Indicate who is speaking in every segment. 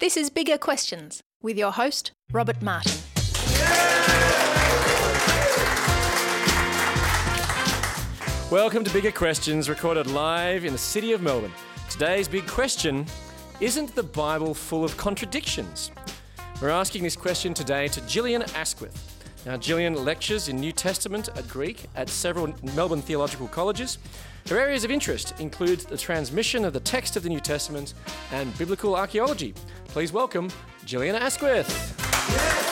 Speaker 1: This is Bigger Questions with your host, Robert Martin.
Speaker 2: Welcome to Bigger Questions, recorded live in the city of Melbourne. Today's big question Isn't the Bible full of contradictions? We're asking this question today to Gillian Asquith. Now, Gillian lectures in New Testament at Greek at several Melbourne theological colleges. Her areas of interest include the transmission of the text of the New Testament and biblical archaeology. Please welcome Gillian Asquith.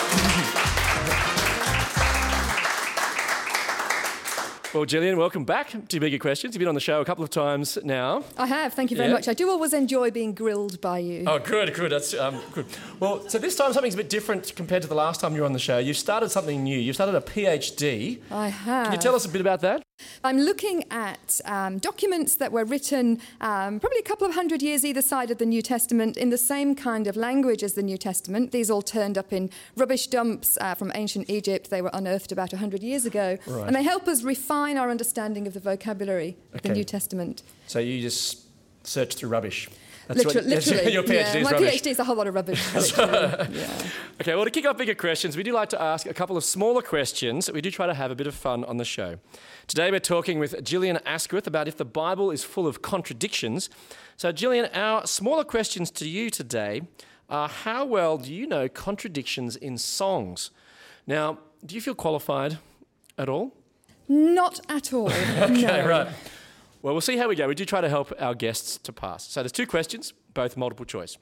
Speaker 2: Well, Gillian, welcome back to Bigger Questions. You've been on the show a couple of times now.
Speaker 3: I have. Thank you very
Speaker 2: Yeah.
Speaker 3: much. I do always enjoy being grilled by you.
Speaker 2: Oh, good, good. That's um, good. Well, so this time something's a bit different compared to the last time you were on the show. You've started something new. You've started a PhD.
Speaker 3: I have.
Speaker 2: Can you tell us a bit about that?
Speaker 3: I'm looking at um, documents that were written um, probably a couple of hundred years either side of the New Testament in the same kind of language as the New Testament. These all turned up in rubbish dumps uh, from ancient Egypt. They were unearthed about 100 years ago.
Speaker 2: Right.
Speaker 3: And they help us refine our understanding of the vocabulary of the New Testament.
Speaker 2: So you just search through rubbish.
Speaker 3: Liter-
Speaker 2: that's
Speaker 3: literally.
Speaker 2: your PhD
Speaker 3: yeah. My
Speaker 2: rubbish.
Speaker 3: PhD is a whole lot of rubbish. yeah.
Speaker 2: Okay, well, to kick off bigger questions, we do like to ask a couple of smaller questions. We do try to have a bit of fun on the show. Today, we're talking with Gillian Asquith about if the Bible is full of contradictions. So, Gillian, our smaller questions to you today are how well do you know contradictions in songs? Now, do you feel qualified at all?
Speaker 3: Not at all.
Speaker 2: Okay,
Speaker 3: no.
Speaker 2: right. Well, we'll see how we go. We do try to help our guests to pass. So there's two questions, both multiple choice.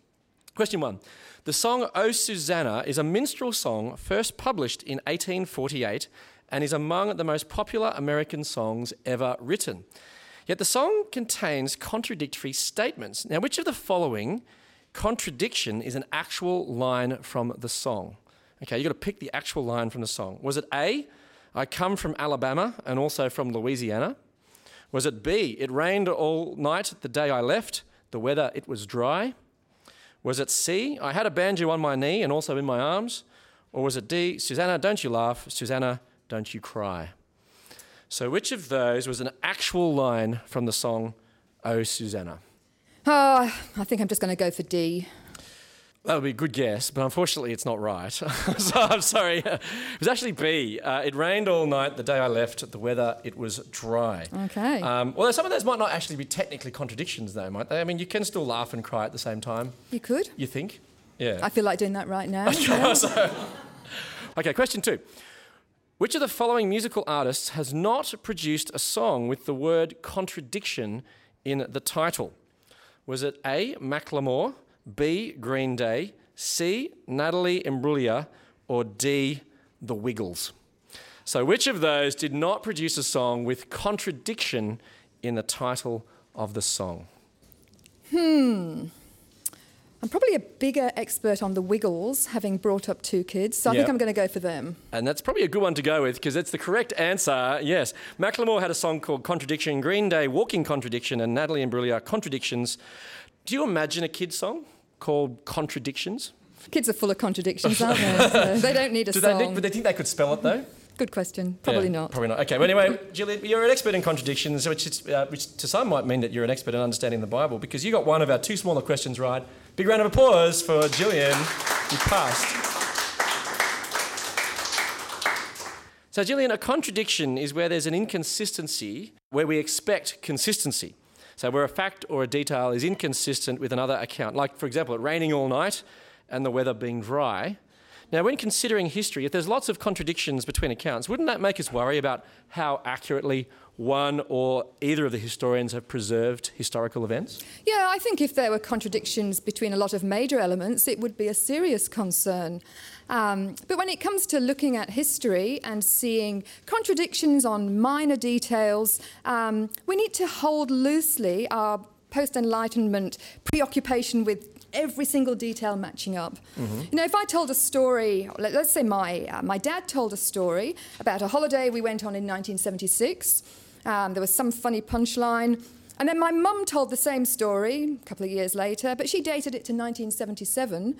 Speaker 2: Question one The song O Susanna is a minstrel song first published in 1848 and is among the most popular American songs ever written. Yet the song contains contradictory statements. Now, which of the following contradiction is an actual line from the song? Okay, you've got to pick the actual line from the song. Was it A, I come from Alabama and also from Louisiana? Was it B, it rained all night the day I left, the weather it was dry? Was it C, I had a banjo on my knee and also in my arms? Or was it D, Susanna, don't you laugh, Susanna, don't you cry? So, which of those was an actual line from the song Oh Susanna?
Speaker 3: Oh, I think I'm just going to go for D.
Speaker 2: That would be a good guess, but unfortunately it's not right. so I'm sorry. It was actually B. Uh, it rained all night the day I left, the weather, it was dry.
Speaker 3: Okay.
Speaker 2: Um, although some of those might not actually be technically contradictions, though, might they? I mean, you can still laugh and cry at the same time,
Speaker 3: you could.
Speaker 2: you think? Yeah.
Speaker 3: I feel like doing that right now. yeah.
Speaker 2: Okay, question two. Which of the following musical artists has not produced a song with the word contradiction in the title? Was it A. Macklemore, B. Green Day, C. Natalie Imbruglia, or D. The Wiggles? So, which of those did not produce a song with contradiction in the title of the song? Hmm.
Speaker 3: I'm probably a bigger expert on the Wiggles, having brought up two kids, so I think I'm going to go for them.
Speaker 2: And that's probably a good one to go with because that's the correct answer. Yes. Macklemore had a song called Contradiction, Green Day, Walking Contradiction, and Natalie Imbruglia, Contradictions. Do you imagine a kid's song called Contradictions?
Speaker 3: Kids are full of contradictions, aren't they? So they don't need a
Speaker 2: Do they,
Speaker 3: song.
Speaker 2: think, but they think they could spell it though?
Speaker 3: Good question. Probably
Speaker 2: Yeah,
Speaker 3: not.
Speaker 2: Probably not. Okay. Well, anyway, Gillian, you're an expert in contradictions, which, is, uh, which to some might mean that you're an expert in understanding the Bible because you got one of our two smaller questions right. Big round of applause for Gillian. You passed. So, Gillian, a contradiction is where there's an inconsistency where we expect consistency. So, where a fact or a detail is inconsistent with another account. Like, for example, it raining all night and the weather being dry. Now, when considering history, if there's lots of contradictions between accounts, wouldn't that make us worry about how accurately one or either of the historians have preserved historical events?
Speaker 3: Yeah, I think if there were contradictions between a lot of major elements, it would be a serious concern. Um, but when it comes to looking at history and seeing contradictions on minor details, um, we need to hold loosely our post Enlightenment preoccupation with every single detail matching up. You know, if I told a story, let, us say my, uh, my dad told a story about a holiday we went on in 1976, um, there was some funny punchline. And then my mum told the same story a couple of years later, but she dated it to 1977.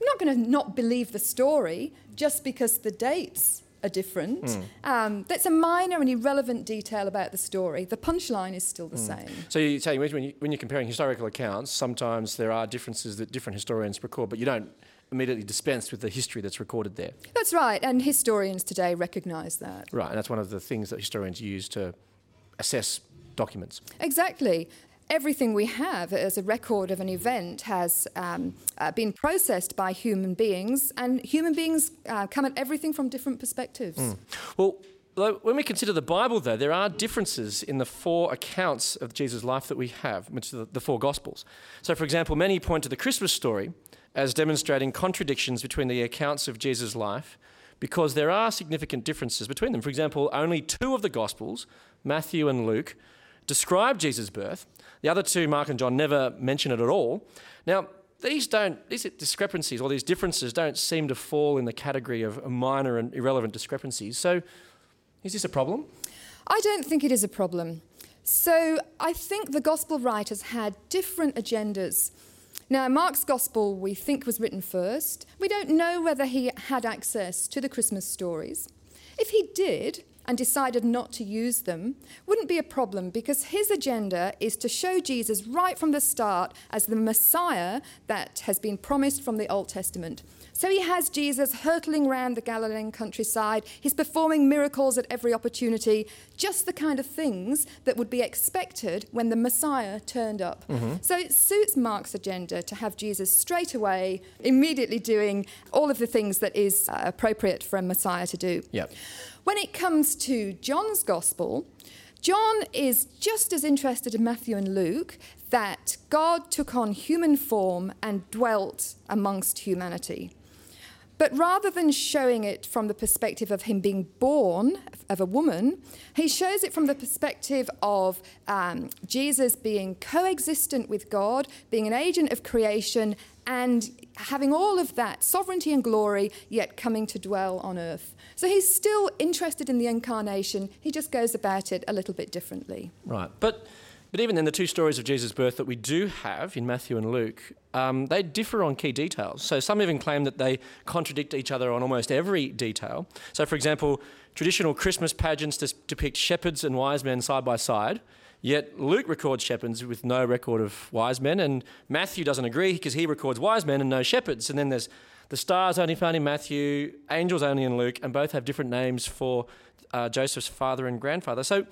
Speaker 3: I'm not going to not believe the story just because the dates are different. Um, that's a minor and irrelevant detail about the story. The punchline is still the same.
Speaker 2: So you say when, you, when you're comparing historical accounts, sometimes there are differences that different historians record, but you don't immediately dispense with the history that's recorded there.
Speaker 3: That's right, and historians today recognise that.
Speaker 2: Right, and that's one of the things that historians use to assess documents.
Speaker 3: Exactly. Everything we have as a record of an event has um, uh, been processed by human beings, and human beings uh, come at everything from different perspectives.
Speaker 2: Well, when we consider the Bible, though, there are differences in the four accounts of Jesus' life that we have, which are the four Gospels. So, for example, many point to the Christmas story as demonstrating contradictions between the accounts of Jesus' life because there are significant differences between them. For example, only two of the Gospels, Matthew and Luke, describe Jesus' birth. The other two, Mark and John, never mention it at all. Now, these don't these discrepancies or these differences don't seem to fall in the category of minor and irrelevant discrepancies. So, is this a problem?
Speaker 3: I don't think it is a problem. So I think the gospel writers had different agendas. Now, Mark's gospel we think was written first. We don't know whether he had access to the Christmas stories. If he did and decided not to use them, wouldn't be a problem because his agenda is to show Jesus right from the start as the Messiah that has been promised from the Old Testament. So he has Jesus hurtling around the Galilean countryside. He's performing miracles at every opportunity, just the kind of things that would be expected when the Messiah turned up. So it suits Mark's agenda to have Jesus straight away, immediately doing all of the things that is uh, appropriate for a Messiah to do.
Speaker 2: Yep.
Speaker 3: When it comes to John's gospel, John is just as interested in Matthew and Luke that God took on human form and dwelt amongst humanity. But rather than showing it from the perspective of him being born of a woman, he shows it from the perspective of um, Jesus being coexistent with God, being an agent of creation, and having all of that sovereignty and glory, yet coming to dwell on earth. So he's still interested in the incarnation, he just goes about it a little bit differently.
Speaker 2: Right. But but even then, the two stories of Jesus' birth that we do have in Matthew and Luke, um, they differ on key details. So some even claim that they contradict each other on almost every detail. So, for example, traditional Christmas pageants depict shepherds and wise men side by side. Yet Luke records shepherds with no record of wise men, and Matthew doesn't agree because he records wise men and no shepherds. And then there's the stars only found in Matthew, angels only in Luke, and both have different names for uh, Joseph's father and grandfather. So,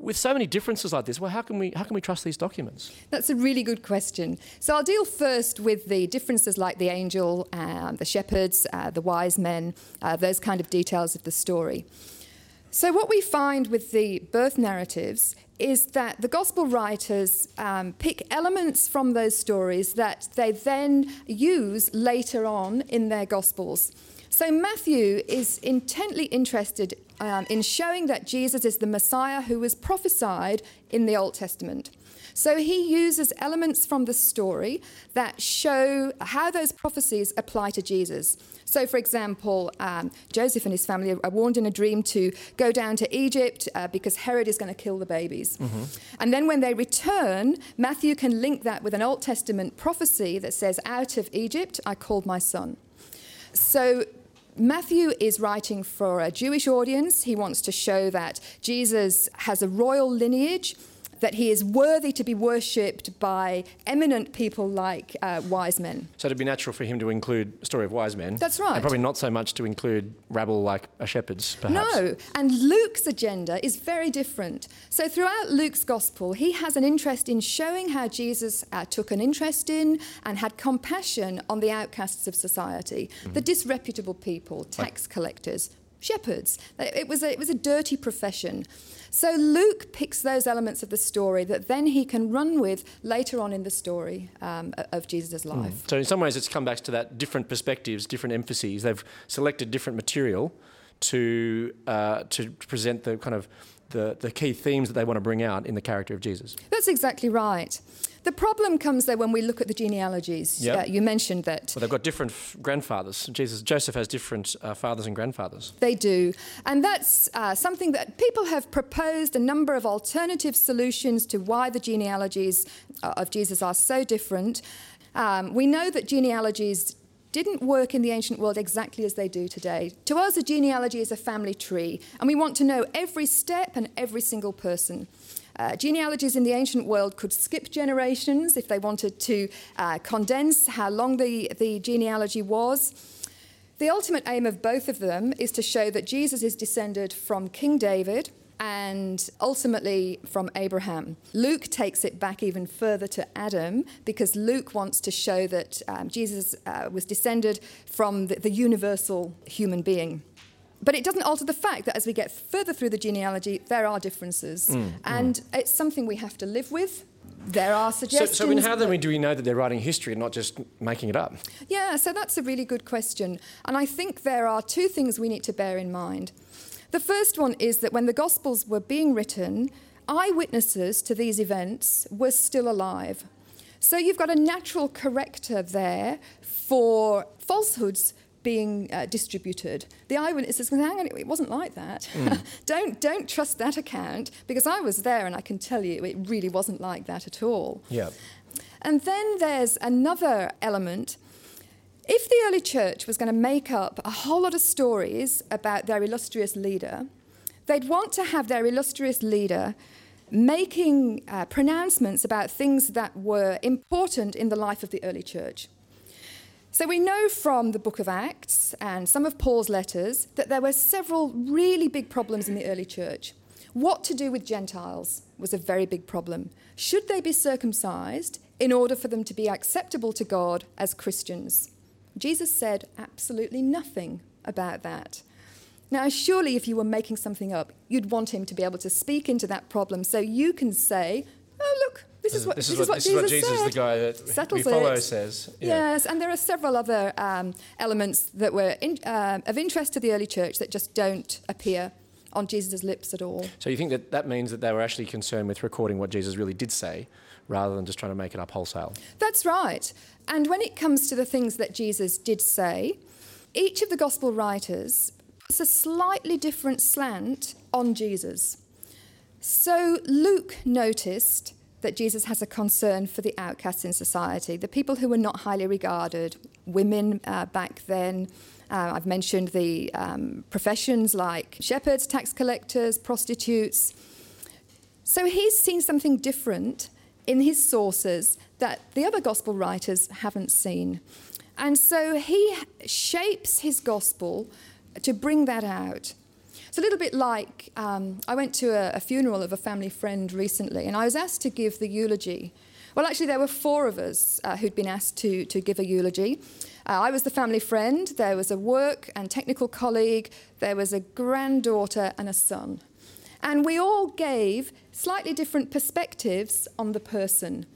Speaker 2: with so many differences like this, well, how can we how can we trust these documents?
Speaker 3: That's a really good question. So I'll deal first with the differences like the angel, um, the shepherds, uh, the wise men, uh, those kind of details of the story. So, what we find with the birth narratives is that the gospel writers um, pick elements from those stories that they then use later on in their gospels. So, Matthew is intently interested um, in showing that Jesus is the Messiah who was prophesied in the Old Testament. So he uses elements from the story that show how those prophecies apply to Jesus. So, for example, um, Joseph and his family are warned in a dream to go down to Egypt uh, because Herod is going to kill the babies. And then when they return, Matthew can link that with an Old Testament prophecy that says, Out of Egypt I called my son. So Matthew is writing for a Jewish audience. He wants to show that Jesus has a royal lineage, that he is worthy to be worshipped by eminent people like uh, wise men.
Speaker 2: So it'd be natural for him to include a story of wise men.
Speaker 3: That's right.
Speaker 2: And probably not so much to include rabble like a shepherd's, perhaps.
Speaker 3: No, and Luke's agenda is very different. So, throughout Luke's gospel, he has an interest in showing how Jesus uh, took an interest in and had compassion on the outcasts of society, the disreputable people, tax collectors, shepherds. It was, a, it was a dirty profession. So, Luke picks those elements of the story that then he can run with later on in the story um, of Jesus' life.
Speaker 2: So in some ways, it's come back to that different perspectives, different emphases. They've selected different material to uh, to present the kind of the, the key themes that they want to bring out in the character of Jesus.
Speaker 3: That's exactly right. The problem comes though when we look at the genealogies.
Speaker 2: Yep.
Speaker 3: Uh, you mentioned that
Speaker 2: Well, they've got different f- grandfathers. Jesus, Joseph has different uh, fathers and grandfathers.
Speaker 3: they do. And that's uh, something that people have proposed a number of alternative solutions to why the genealogies uh, of Jesus are so different. Um, we know that genealogies didn't work in the ancient world exactly as they do today. To us, a genealogy is a family tree, and we want to know every step and every single person. Uh, genealogies in the ancient world could skip generations if they wanted to uh, condense how long the, the genealogy was. The ultimate aim of both of them is to show that Jesus is descended from King David and ultimately from Abraham. Luke takes it back even further to Adam because Luke wants to show that um, Jesus uh, was descended from the, the universal human being. But it doesn't alter the fact that as we get further through the genealogy, there are differences. Mm, and mm. it's something we have to live with. There are suggestions.
Speaker 2: So, so I mean, how then do we know that they're writing history and not just making it up?
Speaker 3: Yeah, so that's a really good question. And I think there are two things we need to bear in mind. The first one is that when the Gospels were being written, eyewitnesses to these events were still alive. So you've got a natural corrector there for falsehoods being uh, distributed. The eyewitnesses can hang on, it wasn't like that. Mm. don't, don't trust that account because I was there and I can tell you it really wasn't like that at all.
Speaker 2: Yeah.
Speaker 3: And then there's another element. If the early church was going to make up a whole lot of stories about their illustrious leader, they'd want to have their illustrious leader making uh, pronouncements about things that were important in the life of the early church. So we know from the book of Acts and some of Paul's letters that there were several really big problems in the early church. What to do with Gentiles was a very big problem. Should they be circumcised in order for them to be acceptable to God as Christians? Jesus said absolutely nothing about that. Now, surely if you were making something up, you'd want him to be able to speak into that problem so you can say, oh, look, this is what, this is what,
Speaker 2: this
Speaker 3: Jesus,
Speaker 2: is what Jesus
Speaker 3: said.
Speaker 2: the guy that
Speaker 3: Settles
Speaker 2: we follow,
Speaker 3: it.
Speaker 2: says.
Speaker 3: Yeah. Yes, and there are several other um, elements that were in, uh, of interest to the early church that just don't appear on Jesus' lips at all.
Speaker 2: So you think that that means that they were actually concerned with recording what Jesus really did say rather than just trying to make it up wholesale?
Speaker 3: That's right. And when it comes to the things that Jesus did say, each of the gospel writers puts a slightly different slant on Jesus. So Luke noticed that Jesus has a concern for the outcasts in society, the people who were not highly regarded, women uh, back then. Uh, I've mentioned the um, professions like shepherds, tax collectors, prostitutes. So he's seen something different in his sources that the other gospel writers haven't seen. And so he shapes his gospel to bring that out. It's a little bit like um, I went to a, a funeral of a family friend recently, and I was asked to give the eulogy. Well, actually, there were four of us uh, who'd been asked to, to give a eulogy. Uh, I was the family friend, there was a work and technical colleague, there was a granddaughter, and a son. And we all gave slightly different perspectives on the person.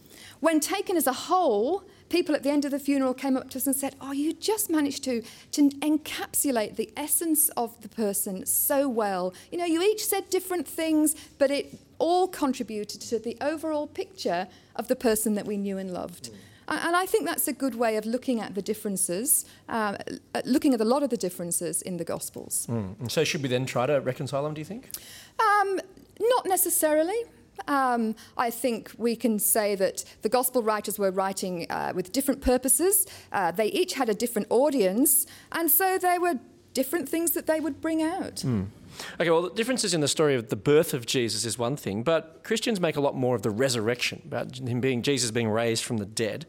Speaker 3: When taken as a whole, people at the end of the funeral came up to us and said, Oh, you just managed to, to encapsulate the essence of the person so well. You know, you each said different things, but it all contributed to the overall picture of the person that we knew and loved. Mm. And I think that's a good way of looking at the differences, uh, looking at a lot of the differences in the Gospels.
Speaker 2: Mm. So, should we then try to reconcile them, do you think?
Speaker 3: Um, not necessarily. Um, I think we can say that the gospel writers were writing uh, with different purposes. Uh, they each had a different audience, and so there were different things that they would bring out.
Speaker 2: Mm. Okay, well, the differences in the story of the birth of Jesus is one thing, but Christians make a lot more of the resurrection, about him being Jesus being raised from the dead.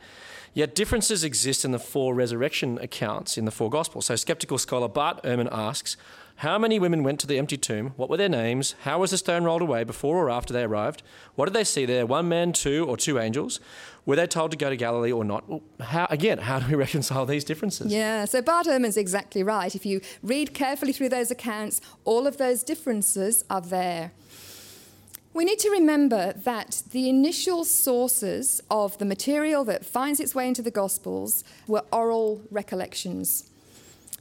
Speaker 2: Yet differences exist in the four resurrection accounts in the four Gospels. So, skeptical scholar Bart Ehrman asks how many women went to the empty tomb? What were their names? How was the stone rolled away before or after they arrived? What did they see there? One man, two, or two angels? Were they told to go to Galilee or not? How, again, how do we reconcile these differences?
Speaker 3: Yeah, so Bart Ehrman's exactly right. If you read carefully through those accounts, all of those differences are there. We need to remember that the initial sources of the material that finds its way into the Gospels were oral recollections.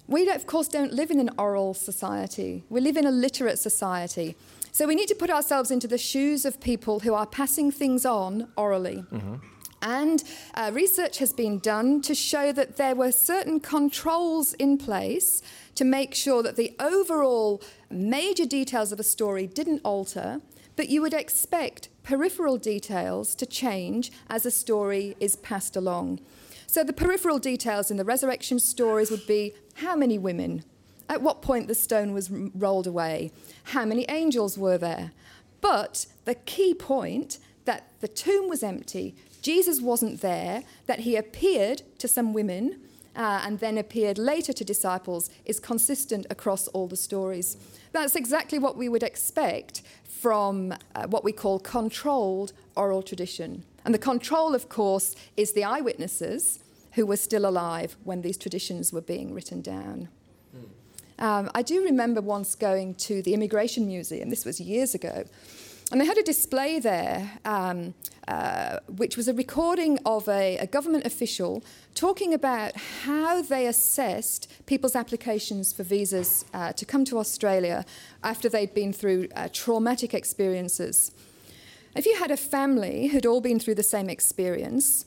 Speaker 3: We, of course, don't live in an oral society, we live in a literate society. So we need to put ourselves into the shoes of people who are passing things on orally. Mm-hmm. And uh, research has been done to show that there were certain controls in place to make sure that the overall major details of a story didn't alter, but you would expect peripheral details to change as a story is passed along. So the peripheral details in the resurrection stories would be how many women, at what point the stone was rolled away, how many angels were there. But the key point that the tomb was empty, Jesus wasn't there, that he appeared to some women uh, and then appeared later to disciples is consistent across all the stories. That's exactly what we would expect from uh, what we call controlled oral tradition. And the control, of course, is the eyewitnesses who were still alive when these traditions were being written down. Mm. Um, I do remember once going to the Immigration Museum, this was years ago, and they had a display there, um, uh, which was a recording of a, a, government official talking about how they assessed people's applications for visas uh, to come to Australia after they'd been through uh, traumatic experiences. If you had a family who'd all been through the same experience,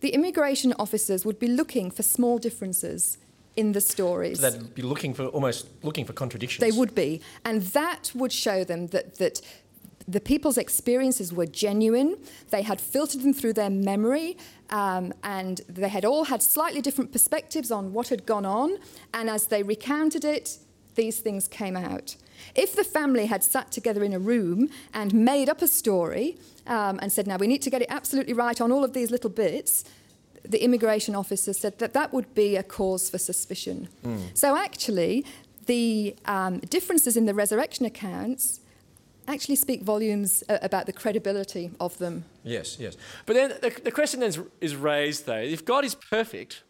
Speaker 3: the immigration officers would be looking for small differences in the stories.
Speaker 2: So they'd be looking for almost looking for contradictions.
Speaker 3: They would be, and that would show them that that the people's experiences were genuine. They had filtered them through their memory, um, and they had all had slightly different perspectives on what had gone on. And as they recounted it, these things came out. If the family had sat together in a room and made up a story um, and said, now we need to get it absolutely right on all of these little bits, the immigration officer said that that would be a cause for suspicion. Mm. So actually, the um, differences in the resurrection accounts actually speak volumes uh, about the credibility of them.
Speaker 2: Yes, yes. But then the, the question then is, is raised though if God is perfect,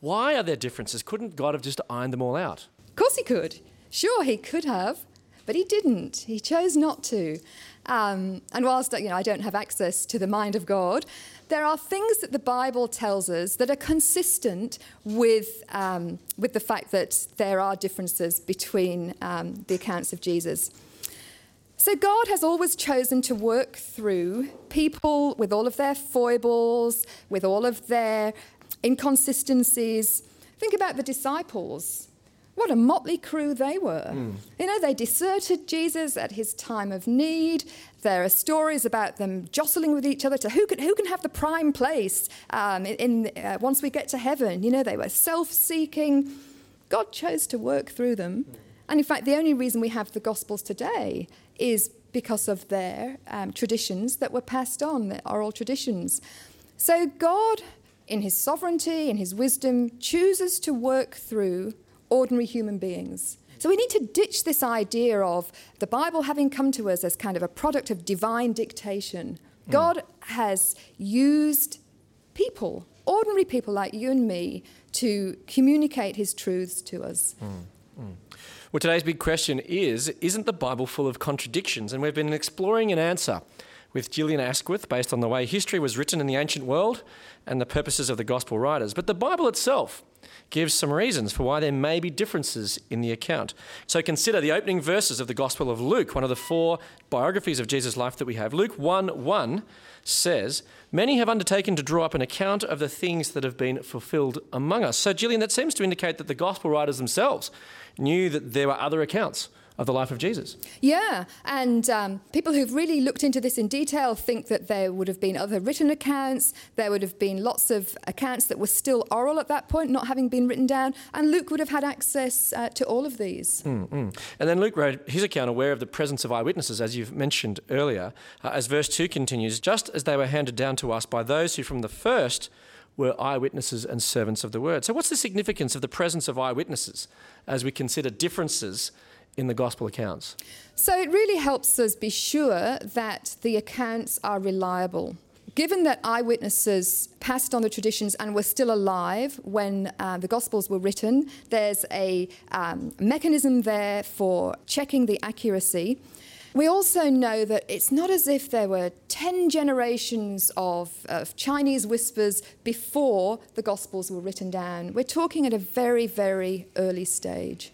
Speaker 2: why are there differences? Couldn't God have just ironed them all out?
Speaker 3: Of course he could. Sure, he could have, but he didn't. He chose not to. Um, and whilst you know, I don't have access to the mind of God, there are things that the Bible tells us that are consistent with, um, with the fact that there are differences between um, the accounts of Jesus. So, God has always chosen to work through people with all of their foibles, with all of their inconsistencies. Think about the disciples. What a motley crew they were. Mm. You know, they deserted Jesus at his time of need. There are stories about them jostling with each other to who can, who can have the prime place um, in, uh, once we get to heaven. You know, they were self seeking. God chose to work through them. Mm. And in fact, the only reason we have the Gospels today is because of their um, traditions that were passed on, the oral traditions. So God, in his sovereignty, in his wisdom, chooses to work through ordinary human beings. So we need to ditch this idea of the Bible having come to us as kind of a product of divine dictation. Mm. God has used people, ordinary people like you and me, to communicate his truths to us. Mm.
Speaker 2: Mm. Well, today's big question is Isn't the Bible full of contradictions? And we've been exploring an answer with Gillian Asquith based on the way history was written in the ancient world and the purposes of the gospel writers. But the Bible itself gives some reasons for why there may be differences in the account. So consider the opening verses of the Gospel of Luke, one of the four biographies of Jesus' life that we have. Luke 1 1 says, Many have undertaken to draw up an account of the things that have been fulfilled among us. So, Gillian, that seems to indicate that the Gospel writers themselves knew that there were other accounts of the life of Jesus.
Speaker 3: Yeah, and um, people who've really looked into this in detail think that there would have been other written accounts, there would have been lots of accounts that were still oral at that point, not having been written down, and Luke would have had access uh, to all of these.
Speaker 2: Mm-hmm. And then Luke wrote his account aware of the presence of eyewitnesses, as you've mentioned earlier, uh, as verse 2 continues, just as they were handed down to us by those who from the first were eyewitnesses and servants of the word. So, what's the significance of the presence of eyewitnesses as we consider differences in the gospel accounts?
Speaker 3: So, it really helps us be sure that the accounts are reliable. Given that eyewitnesses passed on the traditions and were still alive when uh, the Gospels were written, there's a um, mechanism there for checking the accuracy. We also know that it's not as if there were 10 generations of, of, Chinese whispers before the Gospels were written down. We're talking at a very, very early stage.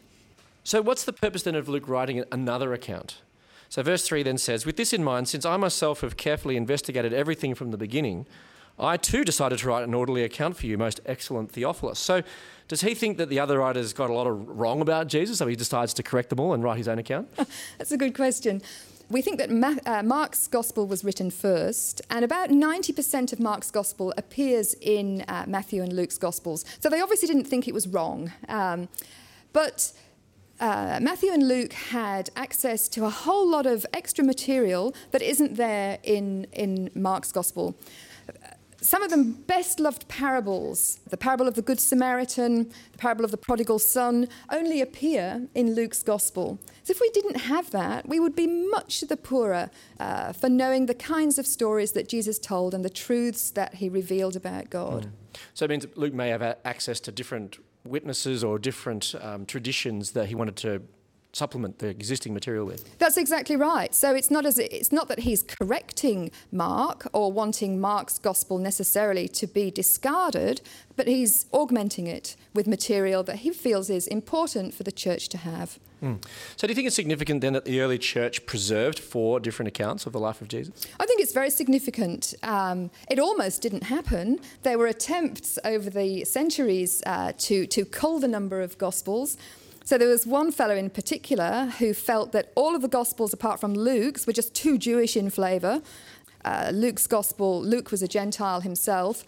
Speaker 2: So, what's the purpose then of Luke writing another account? So, verse 3 then says, With this in mind, since I myself have carefully investigated everything from the beginning, I too decided to write an orderly account for you, most excellent Theophilus. So, does he think that the other writers got a lot of wrong about Jesus, so he decides to correct them all and write his own account?
Speaker 3: That's a good question. we think that Ma- uh, Mark's gospel was written first, and about 90% of Mark's gospel appears in uh, Matthew and Luke's gospels. So they obviously didn't think it was wrong. Um, but uh, Matthew and Luke had access to a whole lot of extra material that isn't there in, in Mark's gospel. Some of the best loved parables, the parable of the Good Samaritan, the parable of the prodigal son, only appear in Luke's gospel. So if we didn't have that, we would be much the poorer uh, for knowing the kinds of stories that Jesus told and the truths that he revealed about God. Mm.
Speaker 2: So it means Luke may have access to different witnesses or different um, traditions that he wanted to supplement the existing material with.
Speaker 3: That's exactly right. So it's not as it's not that he's correcting Mark or wanting Mark's gospel necessarily to be discarded, but he's augmenting it with material that he feels is important for the church to have.
Speaker 2: Mm. So, do you think it's significant then that the early church preserved four different accounts of the life of Jesus?
Speaker 3: I think it's very significant. Um, it almost didn't happen. There were attempts over the centuries uh, to, to cull the number of Gospels. So there was one fellow in particular who felt that all of the Gospels, apart from Luke's, were just too Jewish in flavour. Uh, Luke's Gospel, Luke was a Gentile himself.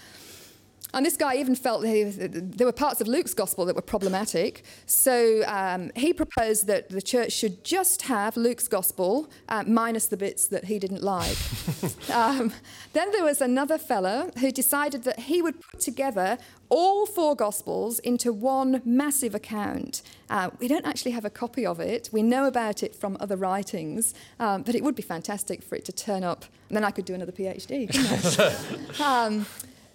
Speaker 3: And this guy even felt there were parts of Luke's gospel that were problematic. So um, he proposed that the church should just have Luke's gospel uh, minus the bits that he didn't like. um, then there was another fellow who decided that he would put together all four Gospels into one massive account. Uh, we don't actually have a copy of it. We know about it from other writings, um, but it would be fantastic for it to turn up. And then I could do another PhD, um,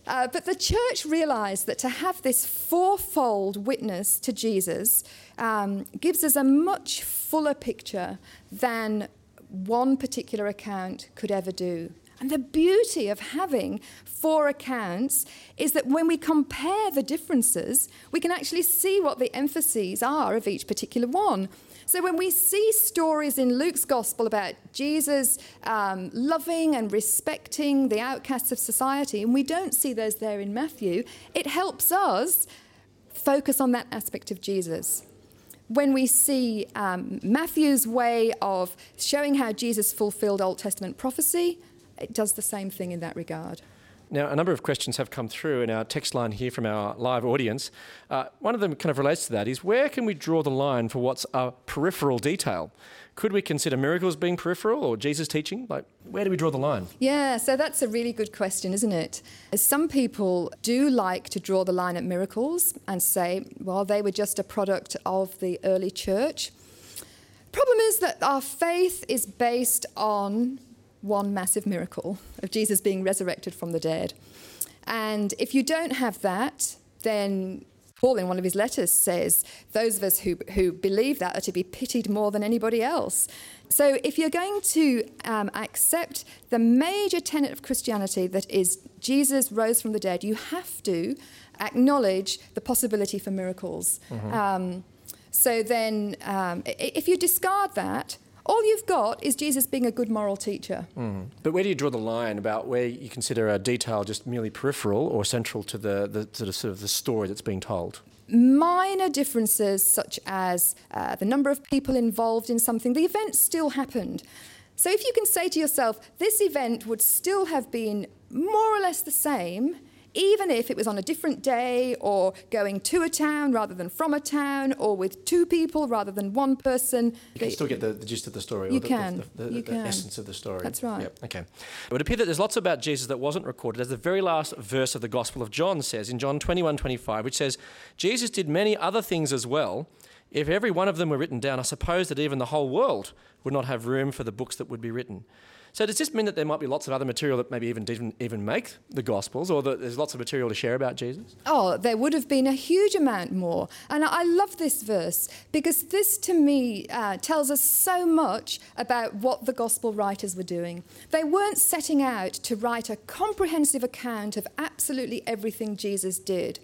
Speaker 3: uh, but the church realised that to have this fourfold witness to Jesus um, gives us a much fuller picture than one particular account could ever do. And the beauty of having four accounts is that when we compare the differences, we can actually see what the emphases are of each particular one. So when we see stories in Luke's gospel about Jesus um, loving and respecting the outcasts of society, and we don't see those there in Matthew, it helps us focus on that aspect of Jesus when we see um, Matthew's way of showing how Jesus fulfilled Old Testament prophecy, it does the same thing in that regard.
Speaker 2: Now, a number of questions have come through in our text line here from our live audience. Uh, one of them kind of relates to that is where can we draw the line for what's a peripheral detail? Could we consider miracles being peripheral or Jesus' teaching? Like, where do we draw the line?
Speaker 3: Yeah, so that's a really good question, isn't it? Some people do like to draw the line at miracles and say, well, they were just a product of the early church. Problem is that our faith is based on one massive miracle of Jesus being resurrected from the dead. And if you don't have that, then Paul, in one of his letters, says those of us who, who believe that are to be pitied more than anybody else. So, if you're going to um, accept the major tenet of Christianity that is Jesus rose from the dead, you have to acknowledge the possibility for miracles. Mm-hmm. Um, so, then um, if you discard that, all you've got is Jesus being a good moral teacher.
Speaker 2: Mm. But where do you draw the line about where you consider a detail just merely peripheral or central to the, the, to the sort of the story that's being told?
Speaker 3: Minor differences, such as uh, the number of people involved in something, the event still happened. So if you can say to yourself, this event would still have been more or less the same even if it was on a different day or going to a town rather than from a town or with two people rather than one person.
Speaker 2: You can still get the, the gist of the story
Speaker 3: you
Speaker 2: the,
Speaker 3: can.
Speaker 2: The, the,
Speaker 3: you
Speaker 2: the
Speaker 3: can.
Speaker 2: essence of the story.
Speaker 3: That's right.
Speaker 2: Yep. Okay. It would appear that there's lots about Jesus that wasn't recorded, as the very last verse of the Gospel of John says in John 21 25, which says, Jesus did many other things as well. If every one of them were written down, I suppose that even the whole world would not have room for the books that would be written. So does this mean that there might be lots of other material that maybe even didn't even make the Gospels, or that there's lots of material to share about Jesus?
Speaker 3: Oh, there would have been a huge amount more. And I love this verse because this, to me, uh, tells us so much about what the Gospel writers were doing. They weren't setting out to write a comprehensive account of absolutely everything Jesus did.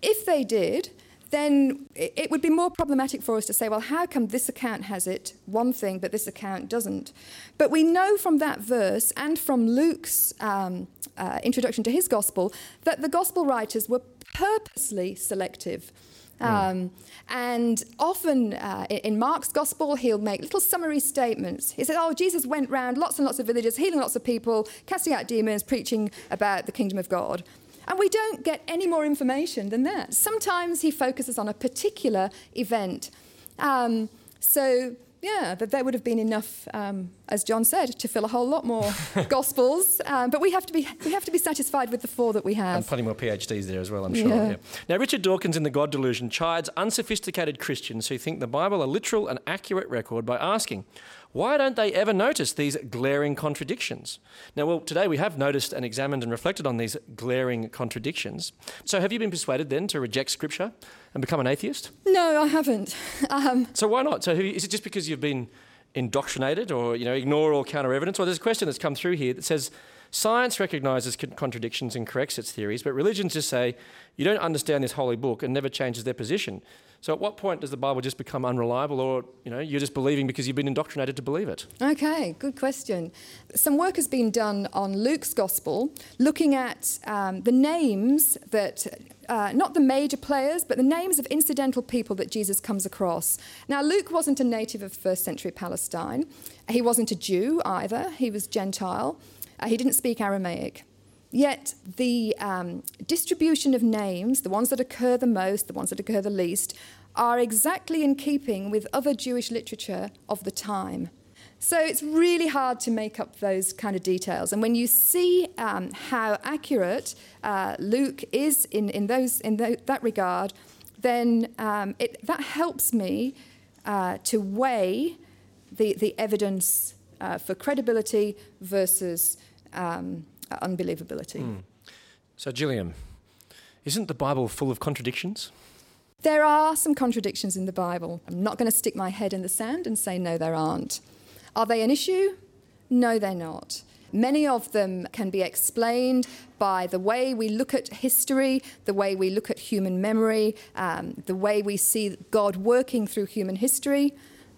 Speaker 3: If they did, then it would be more problematic for us to say, well, how come this account has it, one thing, but this account doesn't? But we know from that verse and from Luke's um, uh, introduction to his gospel that the gospel writers were purposely selective. Um, and often uh, in, in Mark's gospel, he'll make little summary statements. He says, Oh, Jesus went round lots and lots of villages, healing lots of people, casting out demons, preaching about the kingdom of God. And we don't get any more information than that. Sometimes he focuses on a particular event. Um, so yeah, that there would have been enough, um, as John said, to fill a whole lot more gospels. Um, but we have to be we have to be satisfied with the four that we have.
Speaker 2: And plenty more PhDs there as well, I'm sure.
Speaker 3: Yeah.
Speaker 2: Yeah. Now, Richard Dawkins in The God Delusion chides unsophisticated Christians who think the Bible a literal and accurate record by asking, why don't they ever notice these glaring contradictions? Now, well, today we have noticed and examined and reflected on these glaring contradictions. So, have you been persuaded then to reject Scripture and become an atheist?
Speaker 3: No, I haven't. Um,
Speaker 2: So, why not? So, is it just because you've been indoctrinated or you know ignore all counter evidence? Well, there's a question that's come through here that says science recognizes contradictions and corrects its theories, but religions just say you don't understand this holy book and never changes their position. So, at what point does the Bible just become unreliable, or you know you're just believing because you've been indoctrinated to believe it?
Speaker 3: Okay, good question. Some work has been done on Luke's gospel, looking at um, the names that, uh, not the major players, but the names of incidental people that Jesus comes across. Now, Luke wasn't a native of first century Palestine. He wasn't a Jew either, he was Gentile. Uh, he didn't speak Aramaic. Yet the um, distribution of names, the ones that occur the most, the ones that occur the least, are exactly in keeping with other Jewish literature of the time. So it's really hard to make up those kind of details. And when you see um, how accurate uh, Luke is in, in, those, in that regard, then um, it, that helps me uh, to weigh the, the evidence uh, for credibility versus um, unbelievability.
Speaker 2: So, Gillian, isn't the Bible full of contradictions?
Speaker 3: There are some contradictions in the Bible. I'm not going to stick my head in the sand and say no, there aren't. Are they an issue? No, they're not. Many of them can be explained by the way we look at history, the way we look at human memory, um, the way we see God working through human history.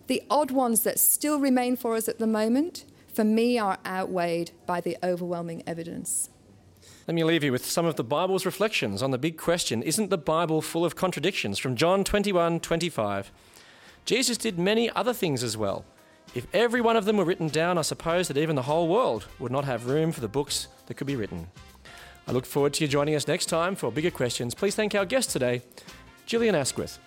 Speaker 3: The odd ones that still remain for us at the moment, for me, are outweighed by the overwhelming evidence.
Speaker 2: Let me leave you with some of the Bible's reflections on the big question Isn't the Bible full of contradictions? From John 21 25. Jesus did many other things as well. If every one of them were written down, I suppose that even the whole world would not have room for the books that could be written. I look forward to you joining us next time for bigger questions. Please thank our guest today, Gillian Asquith.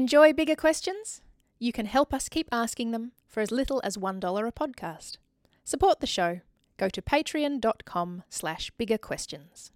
Speaker 1: Enjoy bigger questions? You can help us keep asking them for as little as $1 a podcast. Support the show. Go to patreon.com slash bigger questions.